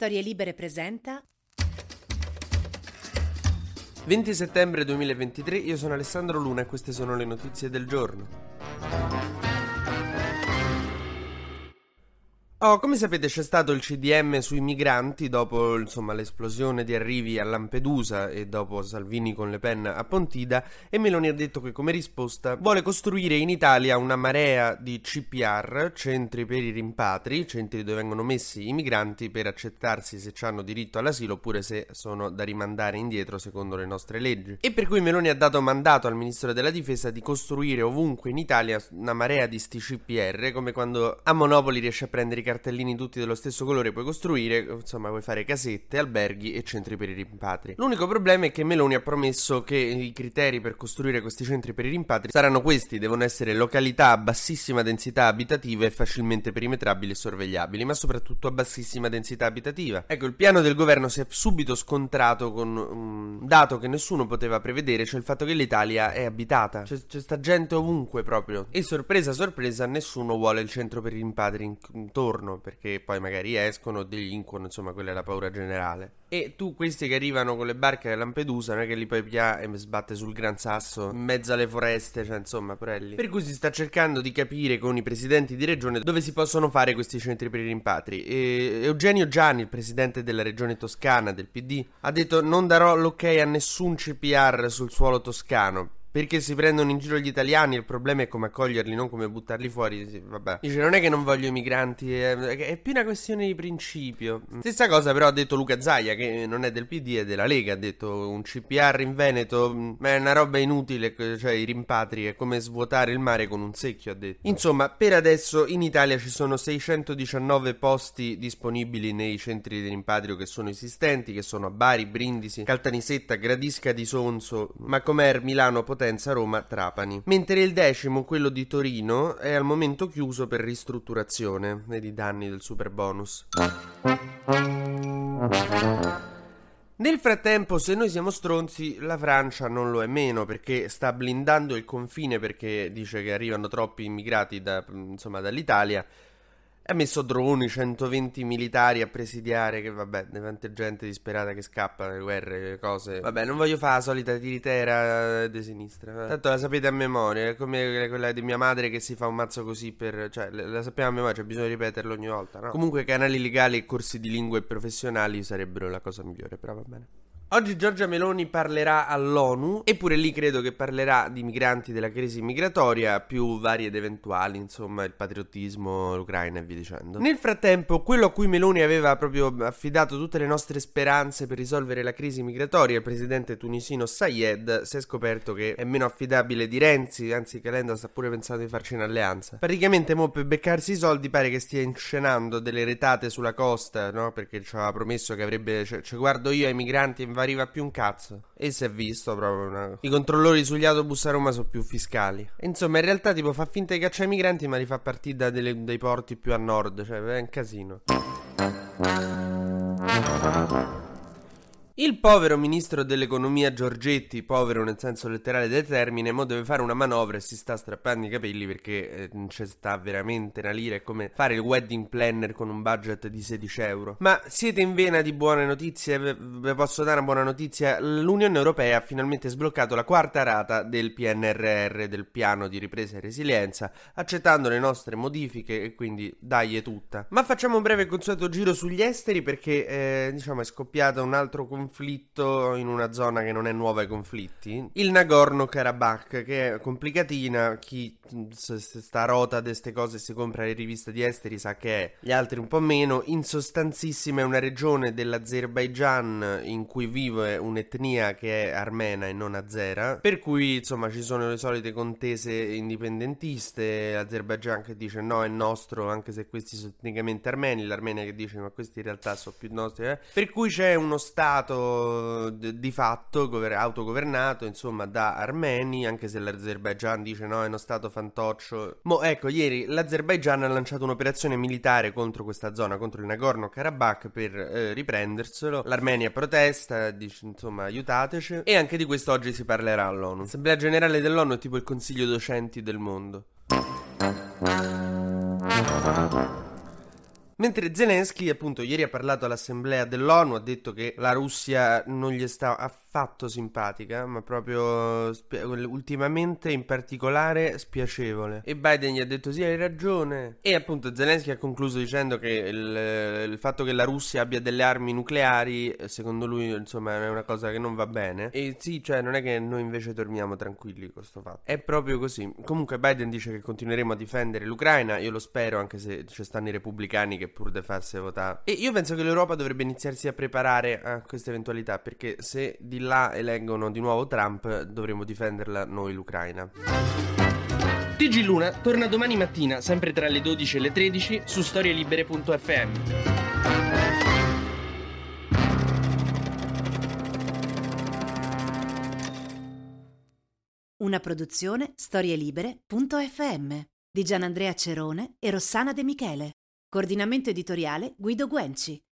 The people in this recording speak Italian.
Storie Libere presenta 20 settembre 2023, io sono Alessandro Luna e queste sono le notizie del giorno. Oh, come sapete c'è stato il CDM sui migranti dopo insomma, l'esplosione di arrivi a Lampedusa e dopo Salvini con Le Pen a Pontida e Meloni ha detto che come risposta vuole costruire in Italia una marea di CPR, centri per i rimpatri, centri dove vengono messi i migranti per accettarsi se hanno diritto all'asilo oppure se sono da rimandare indietro secondo le nostre leggi. E per cui Meloni ha dato mandato al Ministro della Difesa di costruire ovunque in Italia una marea di sti CPR come quando a Monopoli riesce a prendere i cartellini tutti dello stesso colore puoi costruire, insomma puoi fare casette, alberghi e centri per i rimpatri. L'unico problema è che Meloni ha promesso che i criteri per costruire questi centri per i rimpatri saranno questi, devono essere località a bassissima densità abitativa e facilmente perimetrabili e sorvegliabili, ma soprattutto a bassissima densità abitativa. Ecco, il piano del governo si è subito scontrato con un dato che nessuno poteva prevedere, cioè il fatto che l'Italia è abitata, c'è, c'è sta gente ovunque proprio. E sorpresa sorpresa, nessuno vuole il centro per i rimpatri intorno giorno perché poi magari escono, delinquono, insomma quella è la paura generale. E tu questi che arrivano con le barche a Lampedusa non è che li puoi pigliare e sbatte sul Gran Sasso in mezzo alle foreste, cioè insomma porelli. Per cui si sta cercando di capire con i presidenti di regione dove si possono fare questi centri per i rimpatri. E Eugenio Gianni, il presidente della regione toscana del PD, ha detto non darò l'ok a nessun CPR sul suolo toscano perché si prendono in giro gli italiani, il problema è come accoglierli, non come buttarli fuori. Sì, vabbè. Dice, non è che non voglio i migranti, è, è più una questione di principio. Stessa cosa però ha detto Luca Zaia, che non è del PD, è della Lega. Ha detto un CPR in Veneto, mm, ma è una roba inutile, cioè i rimpatri, è come svuotare il mare con un secchio, ha detto. Insomma, per adesso in Italia ci sono 619 posti disponibili nei centri di rimpatrio che sono esistenti, che sono a Bari, Brindisi, Caltanissetta, Gradisca di Sonso, Macomer, Milano, Potenza Potenza, Roma, Trapani. Mentre il decimo, quello di Torino, è al momento chiuso per ristrutturazione. Vedi i danni del super bonus. Nel frattempo, se noi siamo stronzi, la Francia non lo è meno perché sta blindando il confine perché dice che arrivano troppi immigrati da, insomma, dall'Italia ha messo droni, 120 militari a presidiare, che vabbè, tante gente disperata che scappa dalle guerre, cose. Vabbè, non voglio fare la solita tiritera di sinistra. Tanto la sapete a memoria, è come quella di mia madre che si fa un mazzo così per... Cioè, la sappiamo a memoria, c'è bisogno di ripeterlo ogni volta, no? Comunque canali legali e corsi di lingue professionali sarebbero la cosa migliore, però va bene. Oggi Giorgia Meloni parlerà all'ONU, eppure lì credo che parlerà di migranti della crisi migratoria, più vari ed eventuali, insomma, il patriottismo, l'Ucraina e via dicendo. Nel frattempo, quello a cui Meloni aveva proprio affidato tutte le nostre speranze per risolvere la crisi migratoria, il presidente tunisino Sayed, si è scoperto che è meno affidabile di Renzi, anzi Calenda sta pure pensando di farci un'alleanza. Praticamente, mo per beccarsi i soldi pare che stia inscenando delle retate sulla costa, no? Perché ci aveva promesso che avrebbe, cioè, cioè guardo io ai migranti in arriva più un cazzo. E si è visto proprio una... I controllori sugli autobus a Roma sono più fiscali. Insomma, in realtà tipo fa finta di cacciare i migranti ma li fa partire da delle, dai porti più a nord. Cioè, è un casino. Il povero ministro dell'economia Giorgetti, povero nel senso letterale del termine, mo deve fare una manovra e si sta strappando i capelli perché eh, non c'è sta veramente una lira. È come fare il wedding planner con un budget di 16 euro. Ma siete in vena di buone notizie? Vi posso dare una buona notizia? L'Unione Europea ha finalmente sbloccato la quarta rata del PNRR, del piano di ripresa e resilienza, accettando le nostre modifiche e quindi è tutta. Ma facciamo un breve consueto giro sugli esteri perché eh, diciamo è scoppiato un altro conflitto conflitto in una zona che non è nuova ai conflitti. Il Nagorno-Karabakh, che è complicatina, chi sta rota di queste cose si compra le riviste di esteri sa che è, gli altri un po' meno. In sostanzissima è una regione dell'Azerbaijan in cui vive un'etnia che è armena e non azera, per cui insomma ci sono le solite contese indipendentiste, l'Azerbaijan che dice no è nostro anche se questi sono tecnicamente armeni, l'Armenia che dice ma questi in realtà sono più nostri, eh? per cui c'è uno stato di fatto gover- autogovernato, insomma, da armeni, anche se l'Azerbaijan dice no, è uno stato fantoccio. Mo, ecco, ieri l'Azerbaijan ha lanciato un'operazione militare contro questa zona, contro il Nagorno-Karabakh per eh, riprenderselo. L'Armenia protesta, dice insomma, aiutateci. E anche di questo oggi si parlerà all'ONU. L'Assemblea Generale dell'ONU è tipo il consiglio docenti del mondo. Mentre Zelensky, appunto, ieri ha parlato all'assemblea dell'ONU, ha detto che la Russia non gli sta affatto simpatica, ma proprio spi- ultimamente in particolare spiacevole. E Biden gli ha detto sì, hai ragione. E appunto Zelensky ha concluso dicendo che il, il fatto che la Russia abbia delle armi nucleari, secondo lui, insomma, è una cosa che non va bene. E sì, cioè, non è che noi invece dormiamo tranquilli con questo fatto. È proprio così. Comunque Biden dice che continueremo a difendere l'Ucraina, io lo spero, anche se ci stanno i repubblicani che pur de farsi votare. E io penso che l'Europa dovrebbe iniziarsi a preparare a questa eventualità, perché se di là eleggono di nuovo Trump, dovremo difenderla noi l'Ucraina. TG Luna torna domani mattina, sempre tra le 12 e le 13, su storielibere.fm. Una produzione storielibere.fm di Gianandrea Cerone e Rossana De Michele. Coordinamento editoriale Guido Guenci.